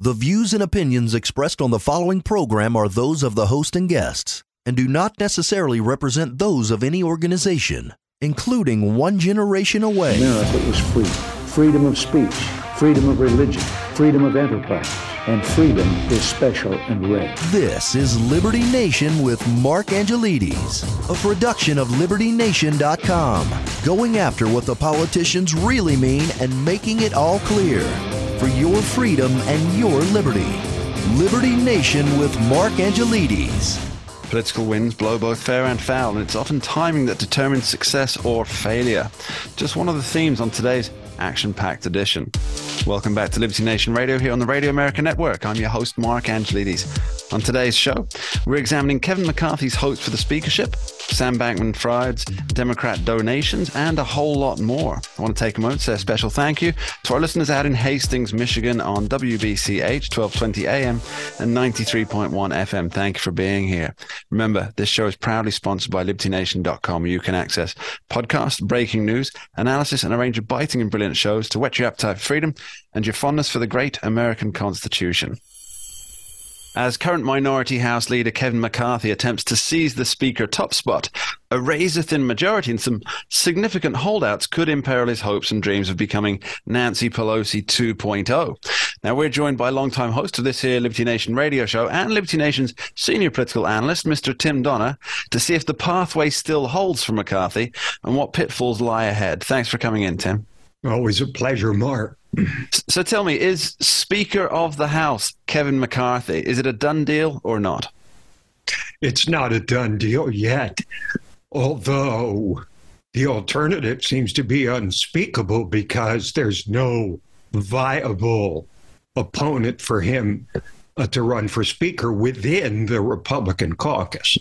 The views and opinions expressed on the following program are those of the host and guests and do not necessarily represent those of any organization, including One Generation Away. America is free. Freedom of speech, freedom of religion, freedom of enterprise, and freedom is special and rare. This is Liberty Nation with Mark Angelides, a production of LibertyNation.com, going after what the politicians really mean and making it all clear for your freedom and your liberty. Liberty Nation with Mark Angelides. Political winds blow both fair and foul, and it's often timing that determines success or failure. Just one of the themes on today's action packed edition. Welcome back to Liberty Nation Radio here on the Radio America Network. I'm your host, Mark Angelides. On today's show, we're examining Kevin McCarthy's hopes for the speakership, Sam Bankman Fried's Democrat donations, and a whole lot more. I want to take a moment to say a special thank you to our listeners out in Hastings, Michigan on WBCH 1220 AM and 93.1 FM. Thank you for being here. Remember, this show is proudly sponsored by LibertyNation.com. You can access podcasts, breaking news, analysis, and a range of biting and brilliant shows to whet your appetite for freedom and your fondness for the great American Constitution. As current minority House leader Kevin McCarthy attempts to seize the Speaker top spot, a razor thin majority and some significant holdouts could imperil his hopes and dreams of becoming Nancy Pelosi 2.0. Now, we're joined by longtime host of this here Liberty Nation radio show and Liberty Nation's senior political analyst, Mr. Tim Donner, to see if the pathway still holds for McCarthy and what pitfalls lie ahead. Thanks for coming in, Tim. Always a pleasure, Mark. So tell me, is Speaker of the House Kevin McCarthy, is it a done deal or not? It's not a done deal yet, although the alternative seems to be unspeakable because there's no viable opponent for him uh, to run for Speaker within the Republican caucus.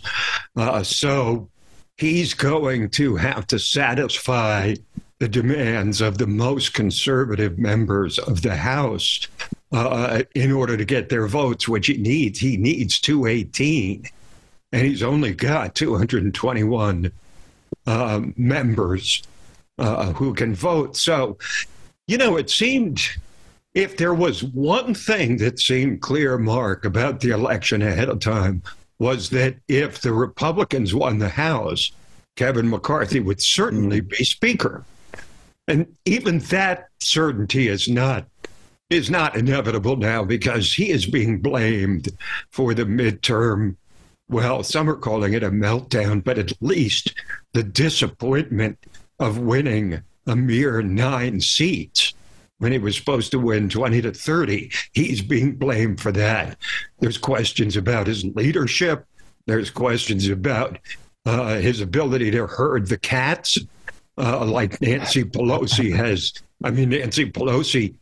Uh, so he's going to have to satisfy the demands of the most conservative members of the House uh, in order to get their votes, which he needs. He needs 218, and he's only got 221 uh, members uh, who can vote. So, you know, it seemed if there was one thing that seemed clear, Mark, about the election ahead of time, was that if the Republicans won the House, Kevin McCarthy would certainly be Speaker. And even that certainty is not is not inevitable now because he is being blamed for the midterm. Well, some are calling it a meltdown, but at least the disappointment of winning a mere nine seats when he was supposed to win 20 to 30. He's being blamed for that. There's questions about his leadership. There's questions about uh, his ability to herd the cats uh, like Nancy Pelosi has. I mean, Nancy Pelosi,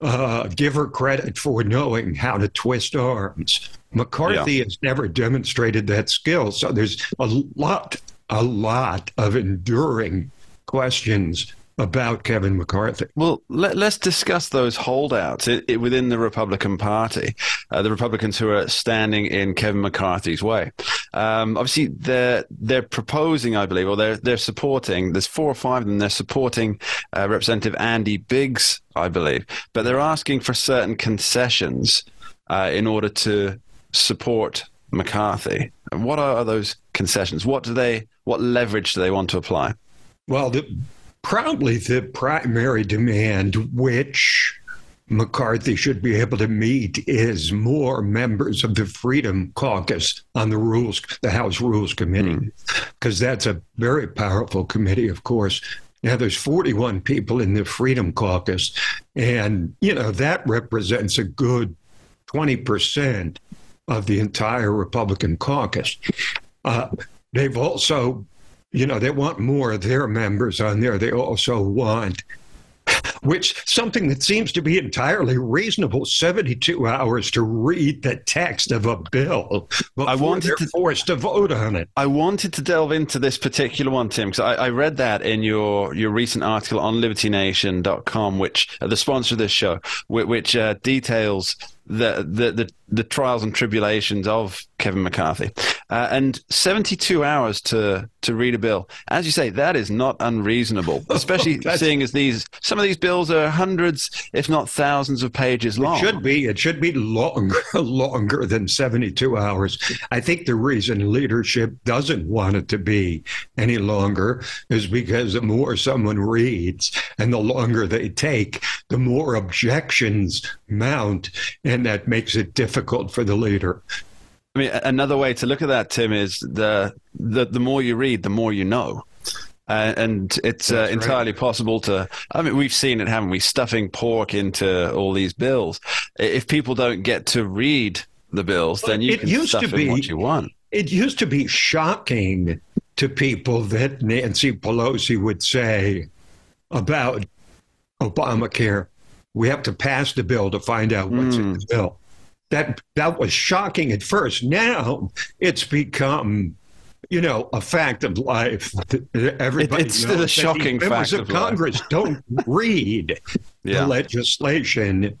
uh, give her credit for knowing how to twist arms. McCarthy yeah. has never demonstrated that skill. So there's a lot, a lot of enduring questions about Kevin McCarthy. Well, let, us discuss those holdouts it, it, within the Republican Party, uh, the Republicans who are standing in Kevin McCarthy's way. Um, obviously, they're they're proposing, I believe, or they're they're supporting. There's four or five of them. They're supporting uh, Representative Andy Biggs, I believe, but they're asking for certain concessions uh, in order to support McCarthy. And what are those concessions? What do they? What leverage do they want to apply? Well, the probably the primary demand which McCarthy should be able to meet is more members of the Freedom Caucus on the rules, the House Rules Committee, because mm. that's a very powerful committee, of course. Now, there's 41 people in the Freedom Caucus, and, you know, that represents a good 20% of the entire Republican caucus. Uh, they've also you know, they want more of their members on there. They also want which something that seems to be entirely reasonable 72 hours to read the text of a bill I wanted to- forced to vote on it. I wanted to delve into this particular one, Tim, because I, I read that in your, your recent article on libertynation.com, which uh, the sponsor of this show, which, which uh, details the, the, the, the trials and tribulations of Kevin McCarthy. Uh, and 72 hours to, to read a bill. As you say, that is not unreasonable, especially That's- seeing as these some of these bills are hundreds, if not thousands of pages long. It should be. It should be longer, longer than 72 hours. I think the reason leadership doesn't want it to be any longer is because the more someone reads and the longer they take, the more objections mount, and that makes it difficult for the leader. I mean, another way to look at that, Tim, is the the, the more you read, the more you know. Uh, and it's uh, That's right. entirely possible to. I mean, we've seen it, haven't we? Stuffing pork into all these bills. If people don't get to read the bills, then you It can used stuff to in be- what you want. It used to be shocking to people that Nancy Pelosi would say about Obamacare, we have to pass the bill to find out what's in the bill. That that was shocking at first. Now it's become, you know, a fact of life. Everybody it's still knows that shocking the members fact of of life. Congress don't read Yeah. the legislation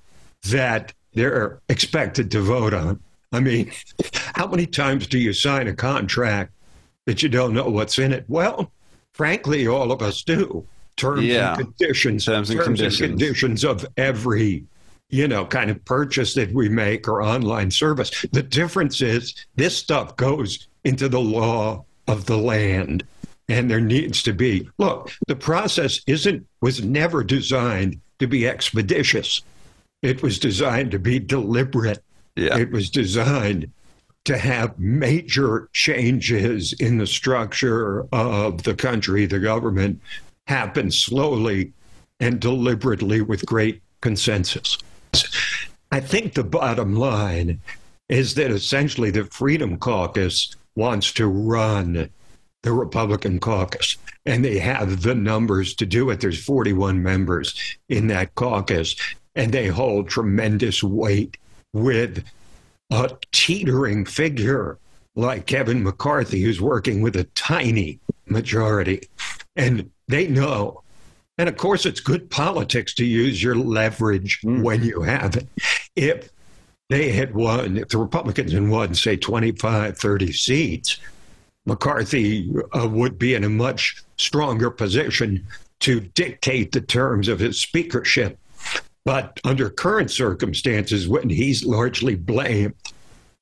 that they're expected to vote on. I mean, how many times do you sign a contract that you don't know what's in it? Well, frankly, all of us do. Terms Yeah. and conditions, Terms and conditions. conditions of every, you know, kind of purchase that we make or online service. The difference is this stuff goes into the law of the land. And there needs to be look, the process isn't was never designed to be expeditious. It was designed to be deliberate. Yeah. It was designed to have major changes in the structure of the country, the government, happen slowly and deliberately with great consensus. I think the bottom line is that essentially the Freedom Caucus wants to run the Republican caucus, and they have the numbers to do it. There's 41 members in that caucus, and they hold tremendous weight with a teetering figure like Kevin McCarthy, who's working with a tiny majority. And they know. And of course, it's good politics to use your leverage when you have it. If they had won, if the Republicans had won, say, 25, 30 seats, McCarthy uh, would be in a much stronger position to dictate the terms of his speakership. But under current circumstances, when he's largely blamed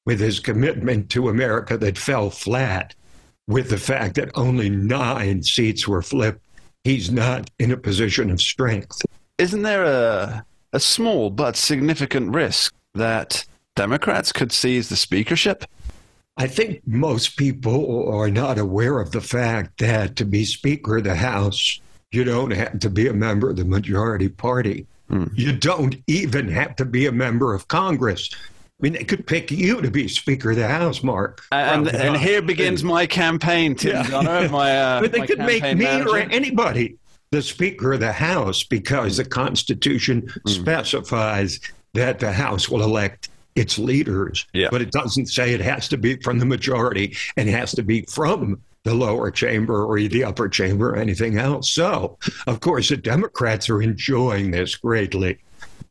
with his commitment to America that fell flat, with the fact that only nine seats were flipped, he's not in a position of strength. Isn't there a a small but significant risk that Democrats could seize the speakership? I think most people are not aware of the fact that to be Speaker of the House, you don't have to be a member of the majority party. Hmm. You don't even have to be a member of Congress. I mean, they could pick you to be Speaker of the House, Mark. And, Probably and here begins my campaign, Tim Yeah. Donner, my, uh, but they could make me manager. or anybody the Speaker of the House because the Constitution specifies that the House will elect its leaders. Yeah. But it doesn't say it has to be from the majority and it has to be from the lower chamber or the upper chamber or anything else. So, of course, the Democrats are enjoying this greatly.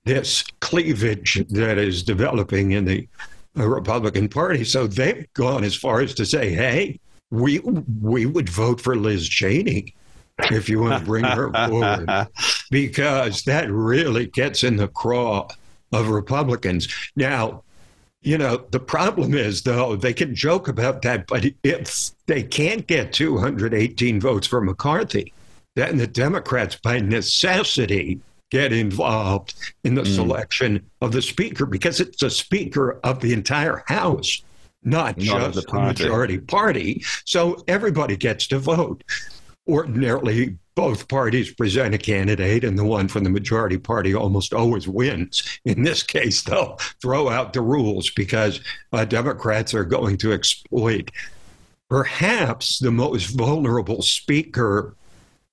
This cleavage that is developing in the Republican Party. So they've gone as far as to say, hey, we we would vote for Liz Cheney if you want to bring her forward, because that really gets in the craw of Republicans. Now, you know, the problem is, though, they can joke about that, but if they can't get 218 votes for McCarthy, then the Democrats, by necessity, get involved in the selection of the speaker because it's a speaker of the entire House, not, Not just the party. majority party. So everybody gets to vote. Ordinarily, both parties present a candidate, and the one from the majority party almost always wins. In this case, though, throw out the rules because uh, Democrats are going to exploit perhaps the most vulnerable speaker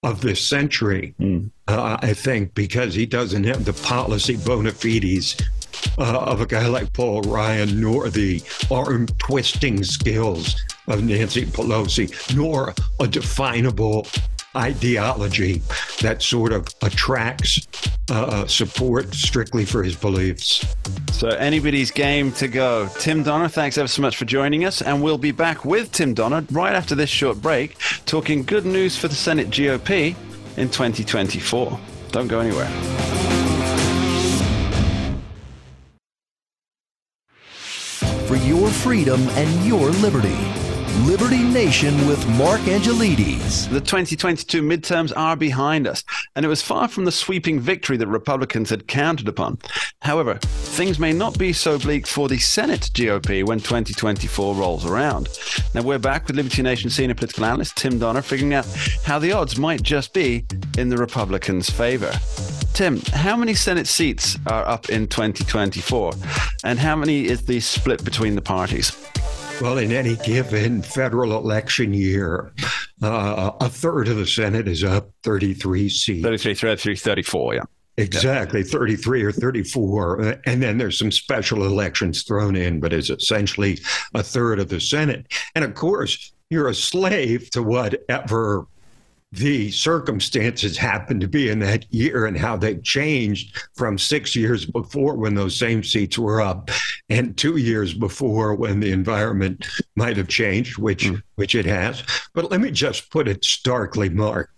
of this century, mm. uh, I think, because he doesn't have the policy bona fides uh, of a guy like Paul Ryan, nor the arm twisting skills of Nancy Pelosi, nor a definable ideology that sort of attracts uh, support strictly for his beliefs. So, anybody's game to go. Tim Donner, thanks ever so much for joining us. And we'll be back with Tim Donner right after this short break, talking good news for the Senate GOP in 2024. Don't go anywhere. For your freedom and your liberty. Liberty Nation with Mark Angelides. The 2022 midterms are behind us, and it was far from the sweeping victory that Republicans had counted upon. However, things may not be so bleak for the Senate GOP when 2024 rolls around. Now, we're back with Liberty Nation senior political analyst Tim Donner figuring out how the odds might just be in the Republicans' favor. Tim, how many Senate seats are up in 2024, and how many is the split between the parties? Well, in any given federal election year, uh, a third of the Senate is up 33 seats. 33, 33 34, yeah. Exactly, 33 or 34. And then there's some special elections thrown in, but it's essentially a third of the Senate. And of course, you're a slave to whatever the circumstances happened to be in that year and how they changed from six years before when those same seats were up and two years before when the environment might have changed, which mm. which it has. But let me just put it starkly, Mark.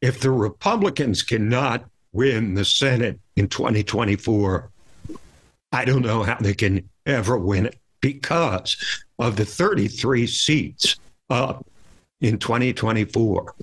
If the Republicans cannot win the Senate in 2024, I don't know how they can ever win it because of the 33 seats up in 2024.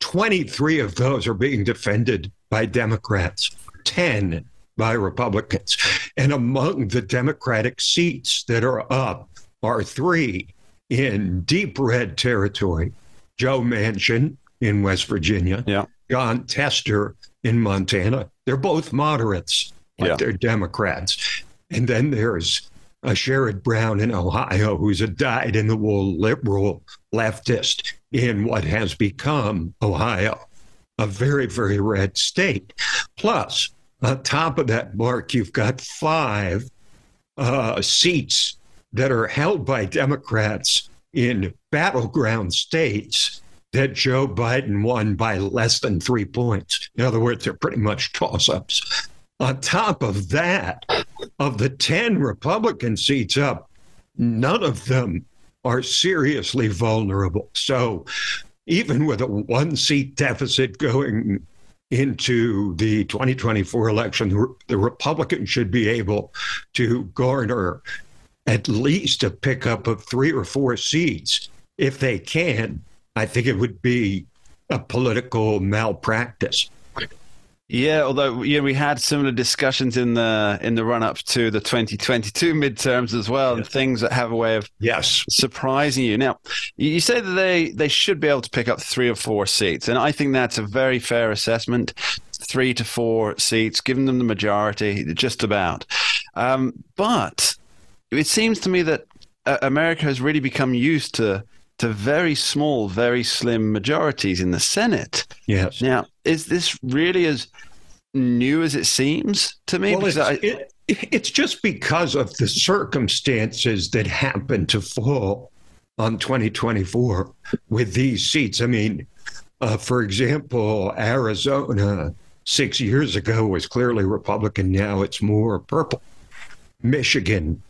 23 of those are being defended by Democrats, 10 by Republicans. And among the Democratic seats that are up are three in deep red territory Joe Manchin in West Virginia, yeah. Jon Tester in Montana. They're both moderates, but yeah. they're Democrats. And then there's a Sherrod Brown in Ohio, who's a dyed in the wool liberal leftist in what has become Ohio, a very, very red state. Plus, on top of that, Mark, you've got five uh, seats that are held by Democrats in battleground states that Joe Biden won by less than three points. In other words, they're pretty much toss ups. On top of that, of the 10 Republican seats up, none of them are seriously vulnerable. So even with a one seat deficit going into the 2024 election, the Republicans should be able to garner at least a pickup of three or four seats. If they can, I think it would be a political malpractice. Yeah, although yeah, we had similar discussions in the in the run up to the 2022 midterms as well, and things that have a way of yes surprising you. Now, you say that they they should be able to pick up three or four seats, and I think that's a very fair assessment. Three to four seats, giving them the majority, just about. Um, but it seems to me that uh, America has really become used to to very small, very slim majorities in the Senate. Yes. Now, is this really as new as it seems to me? Well, it's, I, it, it's just because of the circumstances that happen to fall on 2024 with these seats. I mean, uh, for example, Arizona six years ago was clearly Republican. Now it's more purple. Michigan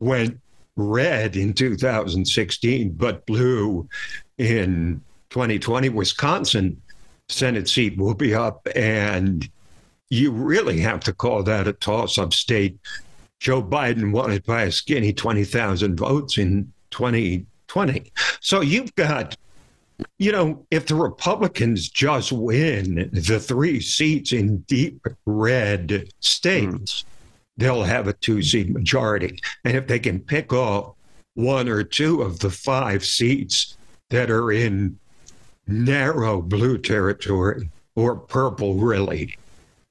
went red in 2016, but blue in 2020. Wisconsin Senate seat will be up, and you really have to call that a toss up state. Joe Biden won it by a skinny 20,000 votes in 2020. So you've got, you know, if the Republicans just win the three seats in deep red states, mm they'll have a two seat majority. And if they can pick off one or two of the five seats that are in narrow blue territory or purple, really,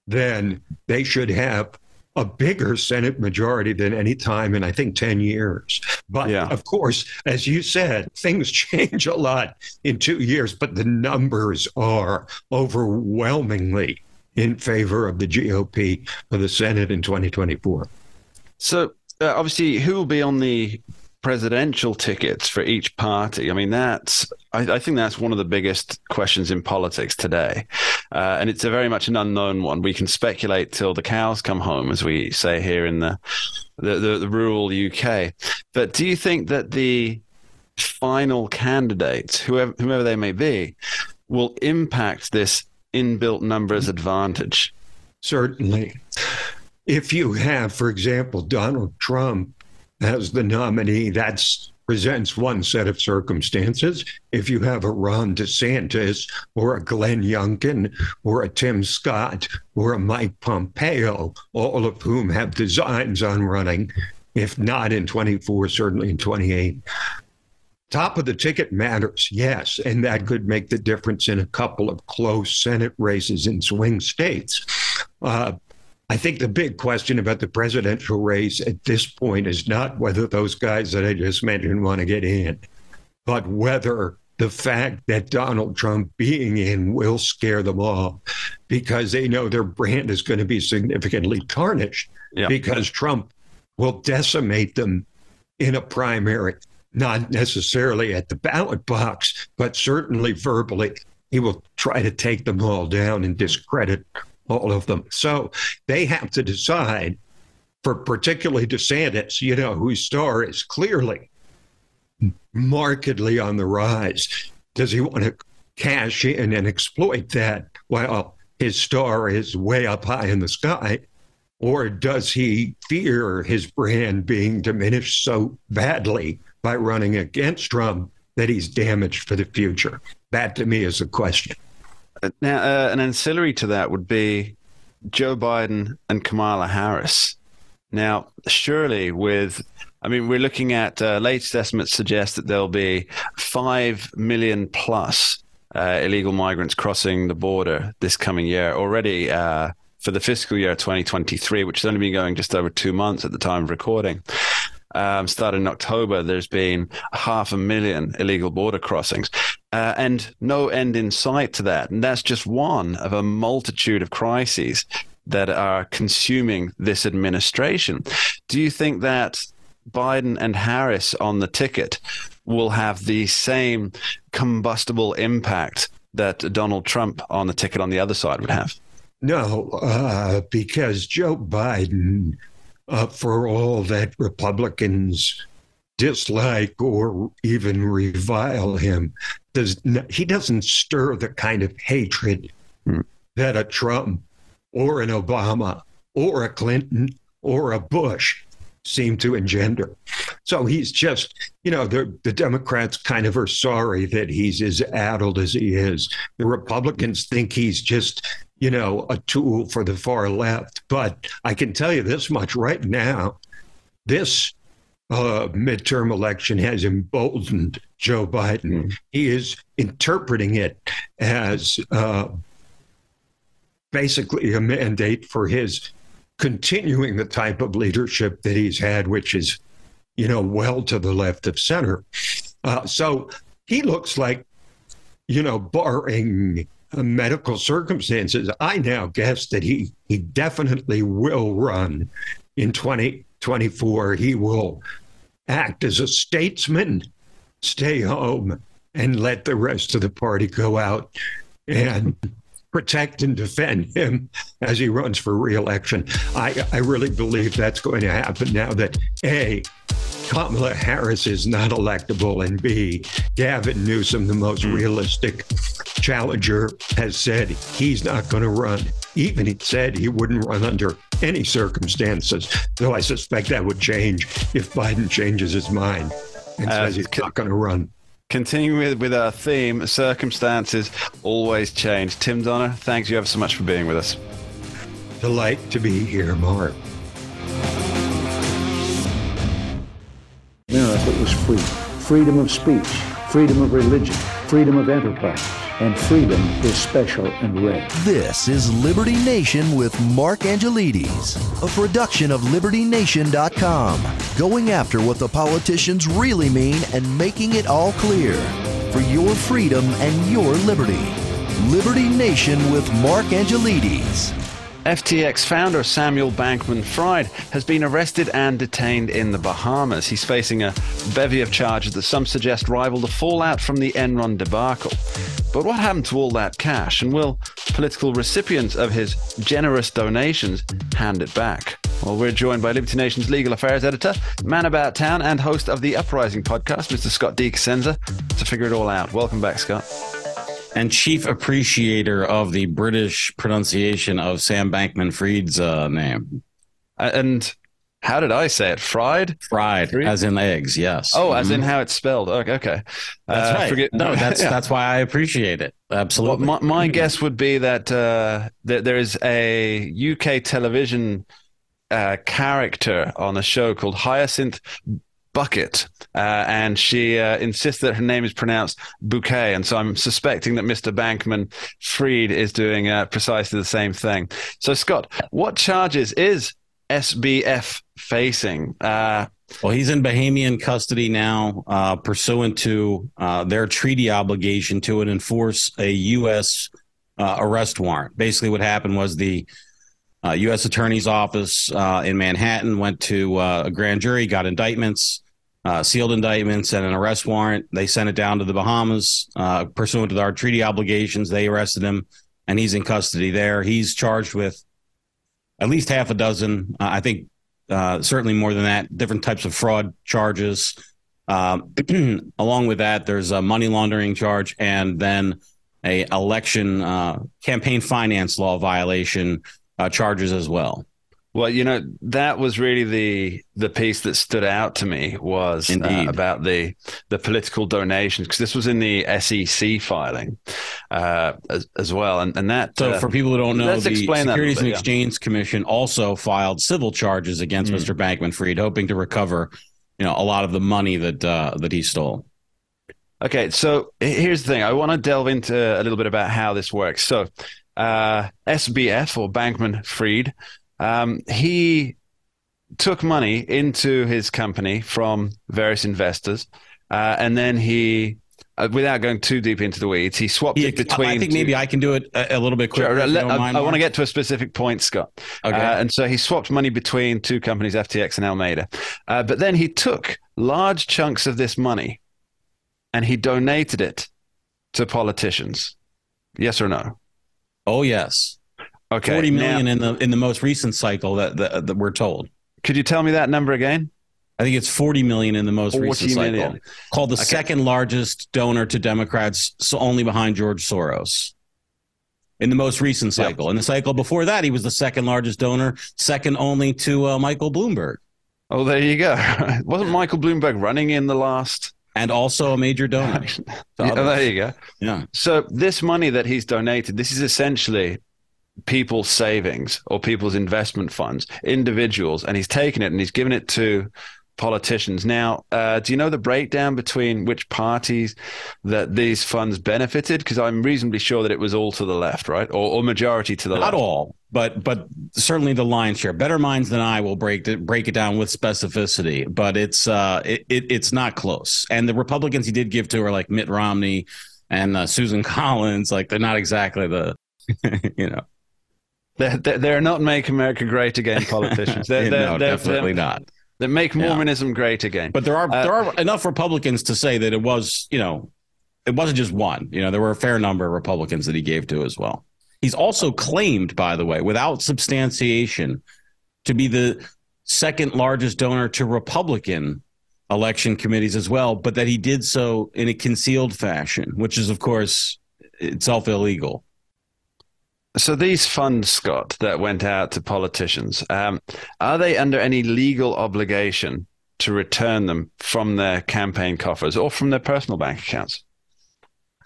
then they should have a bigger Senate majority than any time in, I think, 10 years. But Yeah. of course, as you said, things change a lot in two years, but the numbers are overwhelmingly in favor of the GOP for the Senate in 2024. So uh, obviously, who will be on the presidential tickets for each party? I mean, that's I, I think that's one of the biggest questions in politics today, uh, and it's a very much an unknown one. We can speculate till the cows come home, as we say here in the the, the, the rural UK. But do you think that the final candidates, whoever whomever they may be, will impact this inbuilt numbers advantage? Certainly. If you have, for example, Donald Trump as the nominee, that presents one set of circumstances. If you have a Ron DeSantis or a Glenn Youngkin or a Tim Scott or a Mike Pompeo, all of whom have designs on running, if not in 24, certainly in 28. Top of the ticket matters, yes, and that could make the difference in a couple of close Senate races in swing states. Uh, I think the big question about the presidential race at this point is not whether those guys that I just mentioned want to get in, but whether the fact that Donald Trump being in will scare them off because they know their brand is going to be significantly tarnished Yeah. because Trump will decimate them in a primary, not necessarily at the ballot box, but certainly verbally. He will try to take them all down and discredit all of them. So they have to decide for particularly DeSantis, you know, whose star is clearly markedly on the rise. Does he want to cash in and exploit that while his star is way up high in the sky? Or does he fear his brand being diminished so badly by running against Trump that he's damaged for the future? That to me is a question. Now, uh, an ancillary to that would be Joe Biden and Kamala Harris. Now, surely with, I mean, we're looking at uh, latest estimates suggest that there'll be 5 million plus uh, illegal migrants crossing the border this coming year. Already uh, for the fiscal year 2023, which has only been going just over two months at the time of recording. Um, in October, there's been half a million illegal border crossings. Uh, and no end in sight to that. And that's just one of a multitude of crises that are consuming this administration. Do you think that Biden and Harris on the ticket will have the same combustible impact that Donald Trump on the ticket on the other side would have? No, uh, because Joe Biden, uh, for all that Republicans dislike or even revile him, does n- he doesn't stir the kind of hatred that a Trump or an Obama or a Clinton or a Bush seem to engender. So he's just, you know, the, the Democrats kind of are sorry that he's as addled as he is. The Republicans think he's just, you know, a tool for the far left. But I can tell you this much right now this uh, midterm election has emboldened Joe Biden. He is interpreting it as uh, basically a mandate for his continuing the type of leadership that he's had, which is, you know, well to the left of center. Uh, so he looks like, you know, barring Uh, medical circumstances, I now guess that he he definitely will run in 2024. He will act as a statesman, stay home, and let the rest of the party go out and protect and defend him as he runs for reelection. I, I really believe that's going to happen now that A, Kamala Harris is not electable, and B, Gavin Newsom, the most realistic challenger, has said he's not going to run. Even he said he wouldn't run under any circumstances, though I suspect that would change if Biden changes his mind and Uh, says he's not going to run. Continuing with, with our theme, circumstances always change. Tim Donner, thanks you ever so much for being with us. Delight to be here, Mark. America was free. Freedom of speech, freedom of religion, freedom of enterprise, and freedom is special and rare. This is Liberty Nation with Mark Angelides, a production of LibertyNation.com, going after what the politicians really mean and making it all clear for your freedom and your liberty. Liberty Nation with Mark Angelides. FTX founder Samuel Bankman Fried has been arrested and detained in the Bahamas. He's facing a bevy of charges that some suggest rival the fallout from the Enron debacle. But what happened to all that cash? And will political recipients of his generous donations hand it back? Well, we're joined by Liberty Nation's legal affairs editor, man about town, and host of the Uprising podcast, Mr. Scott D. To figure it all out. Welcome back, Scott and chief appreciator of the British pronunciation of Sam Bankman Fried's uh, name. And how did I say it? Fried? Fried, Fried? as in eggs. Yes. Oh, as in mm-hmm. how it's spelled. Okay. okay. That's uh, right. Forget- no, that's yeah. that's why I appreciate it. Absolutely. Well, my, my guess would be that uh, that there is a UK television uh, character on a show called Hyacinth Bucket, uh, and she uh, insists that her name is pronounced Bouquet. And so I'm suspecting that Mr. Bankman Fried is doing uh, precisely the same thing. So, Scott, what charges is SBF facing? Uh, well, he's in Bahamian custody now, uh, pursuant to uh, their treaty obligation to enforce a U.S. arrest warrant. Basically, what happened was the uh, U.S. Attorney's Office uh, in Manhattan went to uh, a grand jury, got indictments, uh, sealed indictments, and an arrest warrant. They sent it down to the Bahamas uh, pursuant to our treaty obligations. They arrested him, and he's in custody there. He's charged with at least half a dozen, uh, I think, certainly more than that, different types of fraud charges. Um, along with that, there's a money laundering charge, and then a election campaign finance law violation uh, charges as well. Well, you know that was really the the piece that stood out to me was uh, about the the political donations because this was in the SEC filing uh, as, as, well, and and that. So, uh, for people who don't know, the Securities bit, and Exchange yeah. Commission also filed civil charges against mm. Mr. Bankman Fried, hoping to recover, you know, a lot of the money that uh, that he stole. Okay, so here's the thing. I want to delve into a little bit about how this works. So uh, SBF or Bankman Fried, um, he took money into his company from various investors, uh, and then he. Uh, without going too deep into the weeds, he swapped it between. I think two... maybe I can do it a, a little bit quicker. Sure, I, I want to get to a specific point, Scott. Okay. Uh, and so he swapped money between two companies, FTX and Alameda. Uh, but then he took large chunks of this money and he donated it to politicians. Yes or no? Oh yes. Okay. Forty million now, in the in the most recent cycle that, that, that we're told. Could you tell me that number again? I think it's 40 million in the most recent cycle. Called the okay. second largest donor to Democrats, so only behind George Soros. In the most recent cycle. Yep. In the cycle before that, he was the second largest donor, second only to uh, Michael Bloomberg. Oh, there you go. Wasn't Michael Bloomberg running in the last and also a major donor. yeah, there you go. Yeah. So this money that he's donated, this is essentially people's savings or people's investment funds, individuals, and he's taken it and he's given it to politicians. Now, uh, do you know the breakdown between which parties that these funds benefited? Because I'm reasonably sure that it was all to the left, right, or, or majority to the Not left. Not all, but but certainly the lion's share. Better minds than I will break it break it down with specificity, but it's uh it, it it's not close. And the Republicans he did give to are like Mitt Romney and uh, Susan Collins. Like they're not exactly the you know. They're, they're not make America great again politicians. They're, they're, no, they're, definitely not that make Mormonism yeah. great again. But there are uh, there are enough Republicans to say that it was, you know, it wasn't just one. You know, there were a fair number of Republicans that he gave to as well. He's also claimed, by the way, without substantiation, to be the second largest donor to Republican election committees as well, but that he did so in a concealed fashion, which is, of course, itself illegal. So these funds, Scott, that went out to politicians, um, are they under any legal obligation to return them from their campaign coffers or from their personal bank accounts?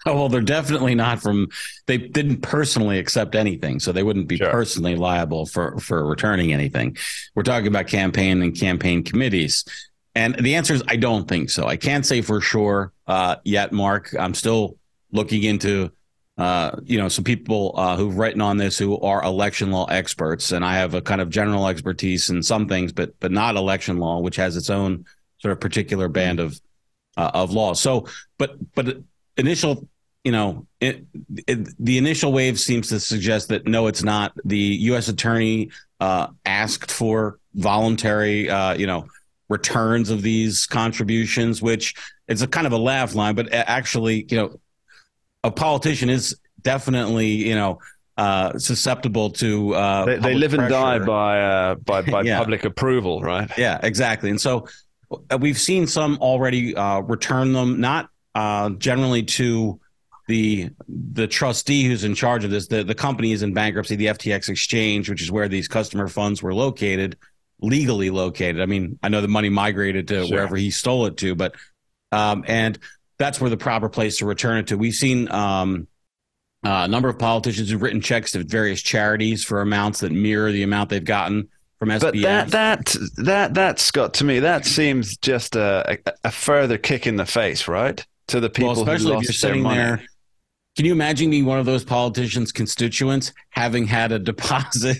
Oh well, they're definitely not from. They didn't personally accept anything, so they wouldn't be sure. personally liable for for returning anything. We're talking about campaign and campaign committees, and the answer is I don't think so. I can't say for sure uh, yet, Mark. I'm still looking into uh, you know, some people uh, who've written on this who are election law experts, and I have a kind of general expertise in some things, but but not election law, which has its own sort of particular band of uh, of law. So, but but initial, you know, it, it, the initial wave seems to suggest that no, it's not. The U.S. attorney uh, asked for voluntary, uh, you know, returns of these contributions, which it's a kind of a laugh line, but actually, you know, a politician is definitely, you know, uh, susceptible to uh, they, they live pressure. and die by uh, by by yeah. public approval, right? Yeah, exactly. And so uh, we've seen some already uh, return them, not uh, generally to the the trustee who's in charge of this. The the company is in bankruptcy, the FTX exchange, which is where these customer funds were located, legally located. I mean, I know the money migrated to Sure. wherever he stole it to, but um, and that's where the proper place to return it to. We've seen um, uh, a number of politicians who've written checks to various charities for amounts that mirror the amount they've gotten from SBF. But that that that that Scott to me that seems just a, a, further kick in the face, right? To the people well, especially who if you're their sitting money. there. Can you imagine being one of those politicians' constituents having had a deposit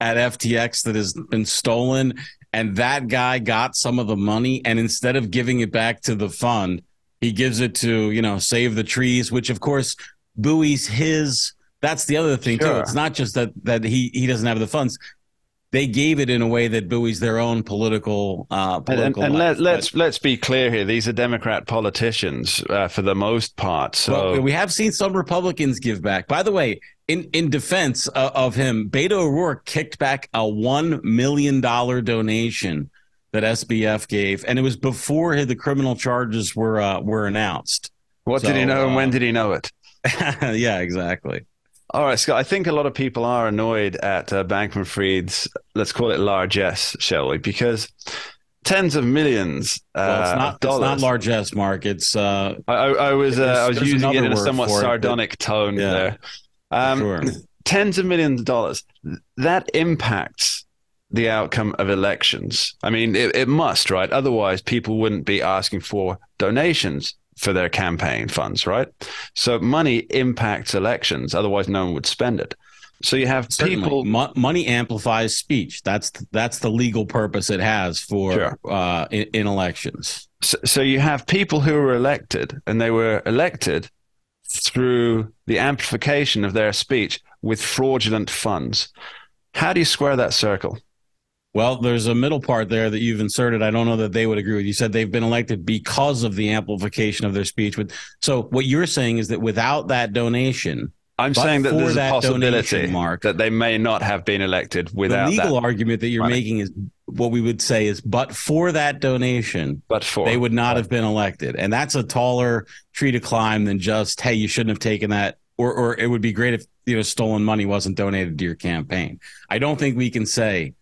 at FTX that has been stolen, and that guy got some of the money, and instead of giving it back to the fund, he gives it to you know save the trees, which of course buoys his. That's the other thing too. It's not just that that he he doesn't have the funds. They gave it in a way that buoys their own political uh, And, and, political. and life. let, let's let's be clear here. These are Democrat politicians uh, for the most part. So Well, we have seen some Republicans give back. By the way, in in defense uh, of him, Beto O'Rourke kicked back a one million dollar donation that SBF gave, and it was before the criminal charges were uh, were announced. what did he So, know and when uh, did he know it? yeah, exactly. All right, Scott. I think a lot of people are annoyed at uh, Bankman Fried's, let's call it largesse, shall we? Because tens of millions uh, Well, it's not it's dollars. not largesse, Mark. It's uh, I, I, I was uh, I was using it in a somewhat for it, but- sardonic tone Yeah, there. Um, sure. Tens of millions of dollars. That impacts the outcome of elections. I mean, it, it must, right? Otherwise, people wouldn't be asking for donations for their campaign funds, right? So money impacts elections. Otherwise, no one would spend it. So you have Certainly. people. Mo- money amplifies speech. That's that's the legal purpose it has for Sure. uh, in, in elections. So, so you have people who were elected, and they were elected through the amplification of their speech with fraudulent funds. How do you square that circle? Well, there's a middle part there that you've inserted. I don't know that they would agree with. You said they've been elected because of the amplification of their speech. With so what you're saying is that without that donation, I'm saying that there's a possibility donation, Mark, that they may not have been elected without the legal that. argument that you're making is what we would say is, but for that donation, But for they would not have been elected, and that's a taller tree to climb than just hey, you shouldn't have taken that, or or it would be great if you know stolen money wasn't donated to your campaign. I don't think we can say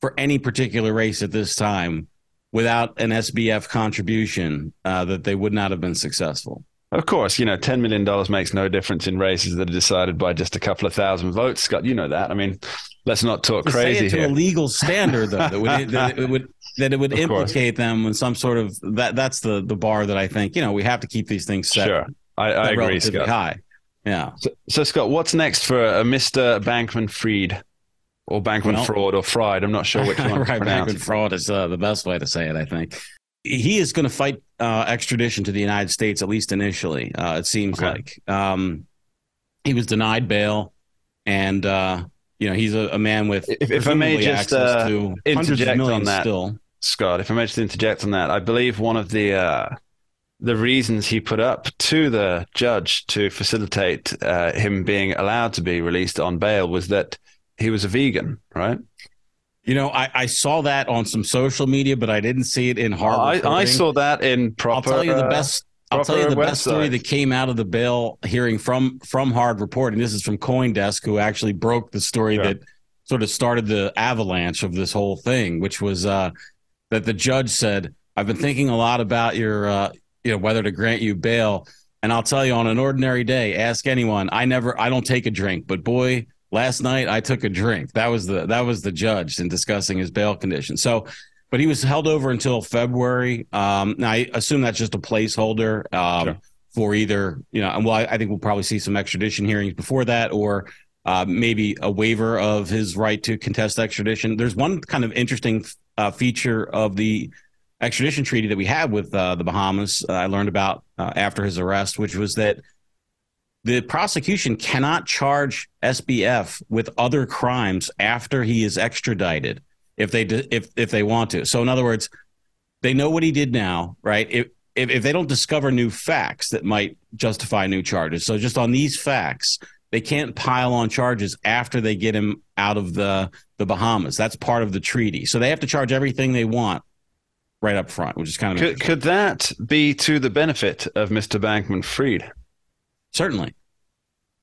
for any particular race at this time without an SBF contribution uh, that they would not have been successful. Of course, you know, $10 million makes no difference in races that are decided by just a couple of thousand votes. Scott, you know that. I mean, let's not talk crazy it to here. a legal standard though that would that it would that it would Of course. implicate them in some sort of that that's the the bar that I think you know we have to keep these things set Sure. I, I agree, Scott. high. Yeah. So, so, Scott, what's next for a Mr. Bankman Fried or Bankman Well- Fraud or Fried? I'm not sure which one right. Bankman fraud is uh, the best way to say it. I think he is going to fight uh, extradition to the United States at least initially. Uh, it seems Okay. like um, he was denied bail, and uh, you know he's a, a man with If- if I may just, uh, to interject on that. still. Scott, if I may just interject on that, I believe one of the uh, the reasons he put up to the judge to facilitate uh, him being allowed to be released on bail was that he was a vegan, right? You know, I, I saw that on some social media, but I didn't see it in hard. I, I saw that in proper. I'll tell you the uh, best. I'll tell you the best story that came out of the bail hearing from from Hard Reporting. This is from CoinDesk, who actually broke the story Sure. that sort of started the avalanche of this whole thing, which was uh, that the judge said, "I've been thinking a lot about your, uh, you know, whether to grant you bail." And I'll tell you, on an ordinary day, ask anyone. I never, I don't take a drink, but boy, last night I took a drink. That was the that was the judge in discussing his bail conditions. So, but he was held over until February. Um, now I assume that's just a placeholder um, Sure. for either you know, and well, I, I think we'll probably see some extradition hearings before that, or uh, maybe a waiver of his right to contest extradition. There's one kind of interesting uh, feature of the extradition treaty that we had with uh, the Bahamas. Uh, I learned about uh, after his arrest, which was that the prosecution cannot charge SBF with other crimes after he is extradited if they if if they want to. So in other words, they know what he did now, right? If if, if they don't discover new facts that might justify new charges, so just on these facts, they can't pile on charges after they get him out of the the Bahamas. That's part of the treaty. So they have to charge everything they want right up front, which is kind of could, could that be to the benefit of Mr. Bankman Fried? Certainly.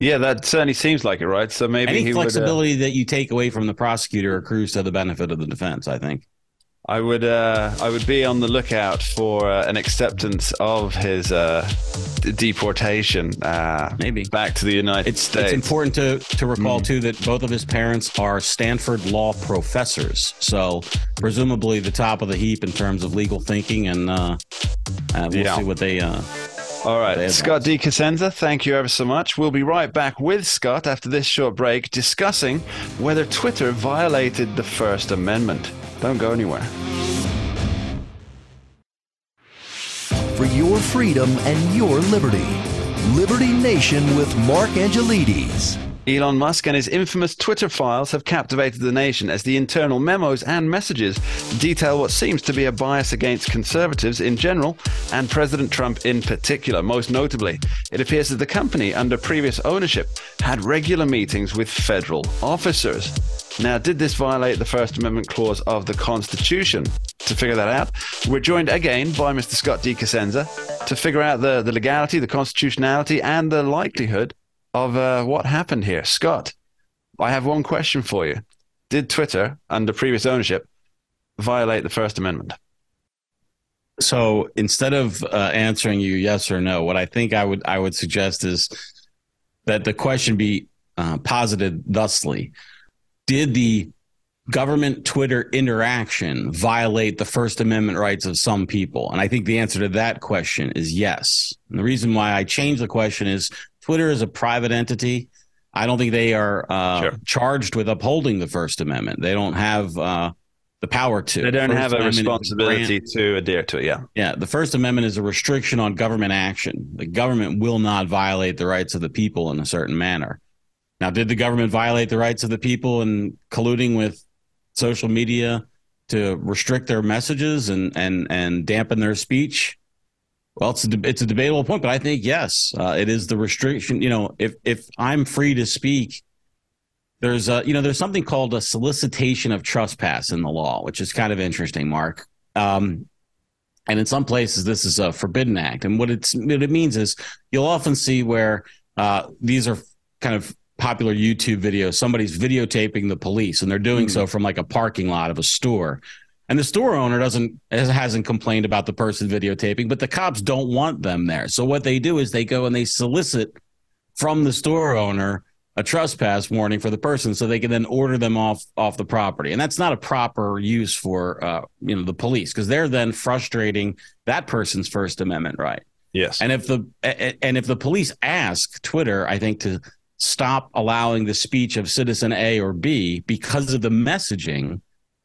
Yeah, that certainly seems like it, right? So maybe any flexibility would, uh, that you take away from the prosecutor accrues to the benefit of the defense. I think. I would uh, I would be on the lookout for uh, an acceptance of his uh, deportation. Uh, Maybe back to the United it's, States. It's important to to recall mm. too that both of his parents are Stanford law professors, so presumably the top of the heap in terms of legal thinking, and uh, uh, we'll yeah. see what they. All right, Scott D. Cosenza, thank you ever so much. We'll be right back with Scott after this short break discussing whether Twitter violated the First Amendment. Don't go anywhere. For your freedom and your liberty. Liberty Nation with Mark Angelides. Elon Musk and his infamous Twitter files have captivated the nation as the internal memos and messages detail what seems to be a bias against conservatives in general and President Trump in particular. Most notably, it appears that the company, under previous ownership, had regular meetings with federal officers. Now, did this violate the First Amendment clause of the Constitution? To figure that out, we're joined again by Mr. Scott D. Cosenza to figure out the, the legality, the constitutionality, and the likelihood of uh, what happened here. Scott, I have one question for you. Did Twitter, under previous ownership, violate the First Amendment? So instead of uh, answering you yes or no, what I think I would I would suggest is that the question be uh, posited thusly: Did the government Twitter interaction violate the First Amendment rights of some people? And I think the answer to that question is yes. And the reason why I changed the question is Twitter is a private entity. I don't think they are uh, sure. charged with upholding the First Amendment. They don't have uh, the power to. They don't First have a responsibility to adhere to it. Yeah. Yeah. The First Amendment is a restriction on government action. The government will not violate the rights of the people in a certain manner. Now, did the government violate the rights of the people in colluding with social media to restrict their messages and and and dampen their speech? Well, it's a, it's a debatable point, but I think yes, uh, it is the restriction. You know, if if I'm free to speak, there's a you know there's something called a solicitation of trespass in the law, which is kind of interesting, Mark. Um, and in some places, this is a forbidden act. And what it's what it means is you'll often see where uh, these are kind of popular YouTube videos. Somebody's videotaping the police, and they're doing mm. so from like a parking lot of a store and the store owner doesn't hasn't complained about the person videotaping but the cops don't want them there. So what they do is they go and they solicit from the store owner a trespass warning for the person so they can then order them off off the property. And that's not a proper use for uh, you know the police because they're then frustrating that person's first amendment right. Yes. And if the and if the police ask twitter i think to stop allowing the speech of citizen a or b because of the messaging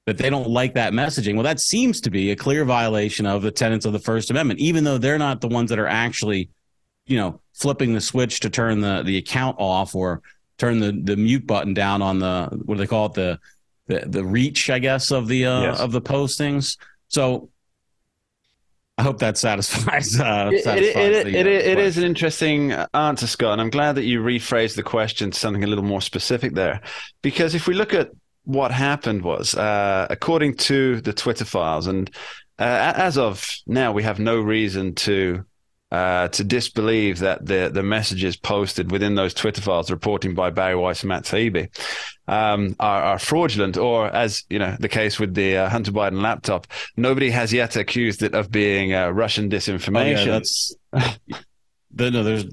that they don't like that messaging. Well, that seems to be a clear violation of the tenets of the First Amendment, even though they're not the ones that are actually, you know, flipping the switch to turn the the account off or turn the the mute button down on the what do they call it the the, the reach, I guess, of the uh, yes. of the postings. So I hope that satisfies. Uh, it, satisfies it, the, it, uh, it is an interesting answer, Scott, and I'm glad that you rephrased the question to something a little more specific there, because if we look at what happened was, uh, according to the Twitter files, and uh, as of now, we have no reason to uh, to disbelieve that the the messages posted within those Twitter files, reporting by Bari Weiss and Matt Taibbi, um, are, are, fraudulent, or as you know, the case with the uh, Hunter Biden laptop, nobody has yet accused it of being uh, Russian disinformation. Oh, yeah, that's the, no, there's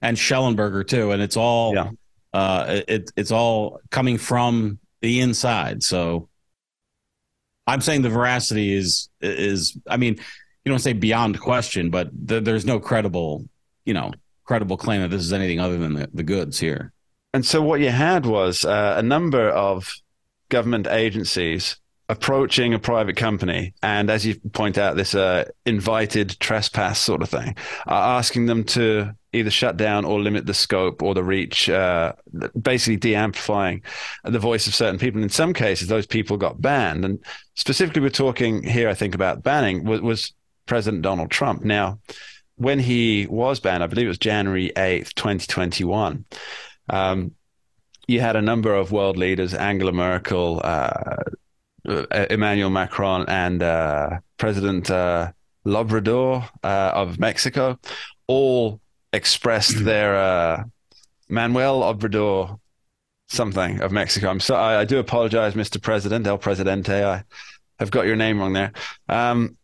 and Shellenberger too, and it's all yeah. Uh, it, it's all coming from the inside. So I'm saying the veracity is is I mean you don't say beyond question, but th- there's no credible you know, credible claim that this is anything other than the, the goods here. And so what you had was uh, a number of government agencies approaching a private company and as you point out this uh, invited trespass sort of thing are asking them to either shut down or limit the scope or the reach uh, basically de-amplifying the voice of certain people. And in some cases those people got banned. And specifically we're talking here i think about banning was, was president donald trump. Now when he was banned i believe it was january 8th 2021 um, you had a number of world leaders angela merkel uh, uh, Emmanuel Macron and uh, President uh, Labrador uh, of Mexico all expressed mm-hmm. their uh, Manuel Obrador something of Mexico. I'm so I, I, do apologize, Mr. President, El Presidente. I have got your name wrong there. Um,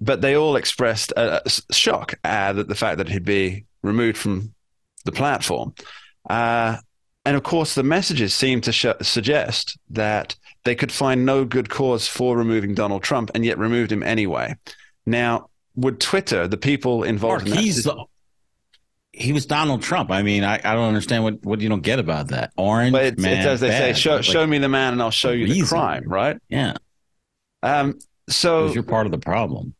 but they all expressed a, a shock uh, that the fact that he'd be removed from the platform. and of course, the messages seem to sh- suggest that they could find no good cause for removing Donald Trump and yet removed him anyway. Now, would Twitter, the people involved Mark, in he's the, he was Donald Trump. I mean, I, I don't understand what, what you don't get about that. Orange, but it's, man, it's as they bad. say, show, like, show me the man and I'll show you reason. the crime, right? Yeah. Um, so you're part of the problem.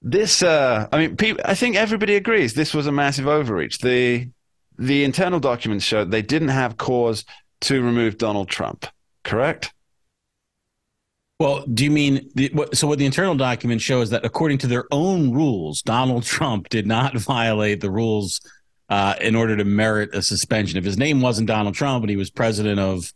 This, uh, I mean, people, I think everybody agrees this was a massive overreach. The the internal documents show they didn't have cause to remove Donald Trump correct? Well, do you mean the, what, so? What the internal documents show is that according to their own rules, Donald Trump did not violate the rules uh, in order to merit a suspension. If his name wasn't Donald Trump and he was president of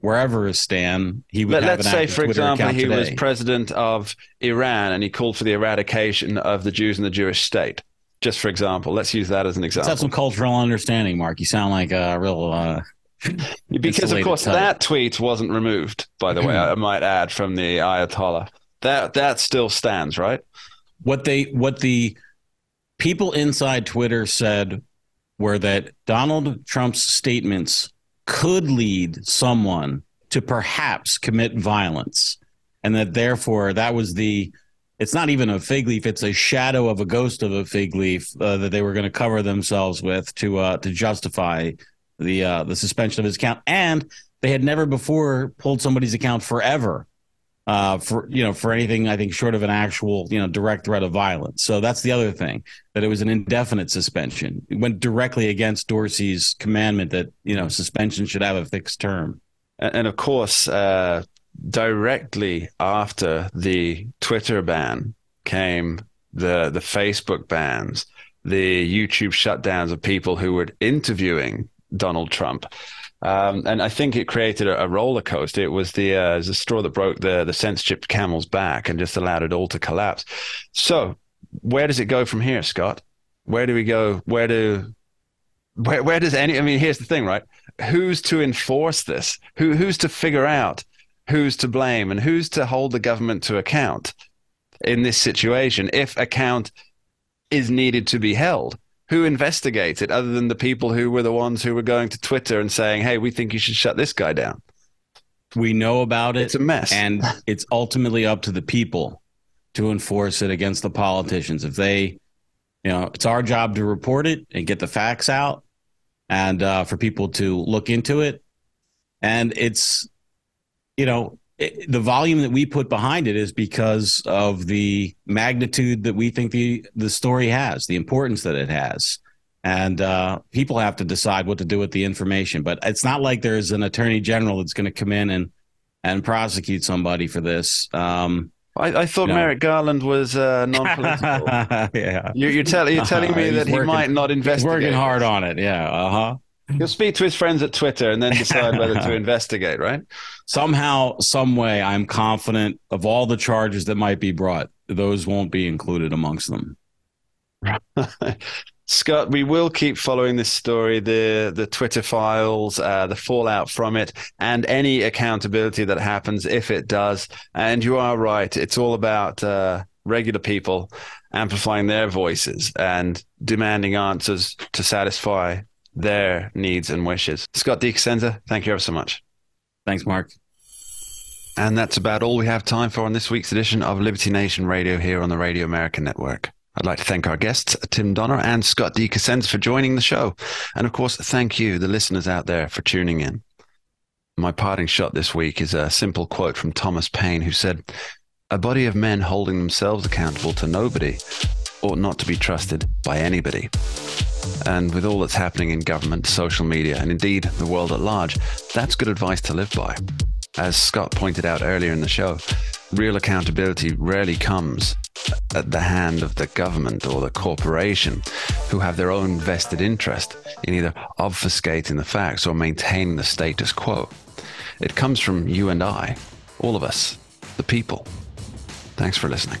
wherever is Stan, he would. Let, us say, for Twitter example, he today. was president of Iran and he called for the eradication of the Jews in the Jewish state. Just for example, let's use that as an example. Let's have some cultural understanding, Mark. You sound like a real. Uh, because of course that tweet wasn't removed by the way i might add from the ayatollah. That that still stands right? What they what the people inside twitter said were that donald trump's statements could lead someone to perhaps commit violence and that therefore that was the it's not even a fig leaf it's a shadow of a ghost of a fig leaf uh, that they were going to cover themselves with to uh, to justify the uh, the suspension of his account, and they had never before pulled somebody's account forever uh, for you know for anything I think short of an actual you know direct threat of violence. So that's the other thing that it was an indefinite suspension. It went directly against Dorsey's commandment that you know suspension should have a fixed term. And, of course, uh, directly after the Twitter ban came the the Facebook bans, the YouTube shutdowns of people who were interviewing Donald Trump. Um, and I think it created a, a roller coaster. It was the uh, the straw that broke the the censorship camel's back and just allowed it all to collapse. So, where does it go from here, Scott? Where do we go? Where do where where does any? I mean, here's the thing, right? Who's to enforce this? Who who's to figure out who's to blame and who's to hold the government to account in this situation if account is needed to be held? Who investigated other than the people who were the ones who were going to Twitter and saying, "Hey, we think you should shut this guy down." We know about it. It's a mess, and it's ultimately up to the people to enforce it against the politicians. If they, you know, it's our job to report it and get the facts out, and uh, for people to look into it. And it's, you know, the volume that we put behind it is because of the magnitude that we think the the story has, the importance that it has, and uh, people have to decide what to do with the information. But it's not like there's an attorney general that's going to come in and and prosecute somebody for this. Um, I, I, thought no. Merrick Garland was uh, non-political. yeah, you're, you're, tell, you're telling me uh, that he working, might not investigate. He's working hard on it. Yeah. Uh huh. He'll speak to his friends at Twitter and then decide whether to investigate, right? Somehow, some way, I'm confident of all the charges that might be brought, those won't be included amongst them. Scott, we will keep following this story, the the Twitter files, uh, the fallout from it, and any accountability that happens if it does. And you are right; it's all about uh, regular people amplifying their voices and demanding answers to satisfy their needs and wishes. Scott D. Cosenza, thank you ever so much. Thanks, Mark. And that's about all we have time for on this week's edition of Liberty Nation Radio here on the Radio American Network. I'd like to thank our guests, Tim Donner and Scott D. Cosenza, for joining the show. And of course, thank you, the listeners out there, for tuning in. My parting shot this week is a simple quote from Thomas Paine, who said, A body of men holding themselves accountable to nobody ought not to be trusted by anybody. And with all that's happening in government, social media, and indeed the world at large, that's good advice to live by. As Scott pointed out earlier in the show, real accountability rarely comes at the hand of the government or the corporation who have their own vested interest in either obfuscating the facts or maintaining the status quo. It comes from you and I, all of us, the people. Thanks for listening.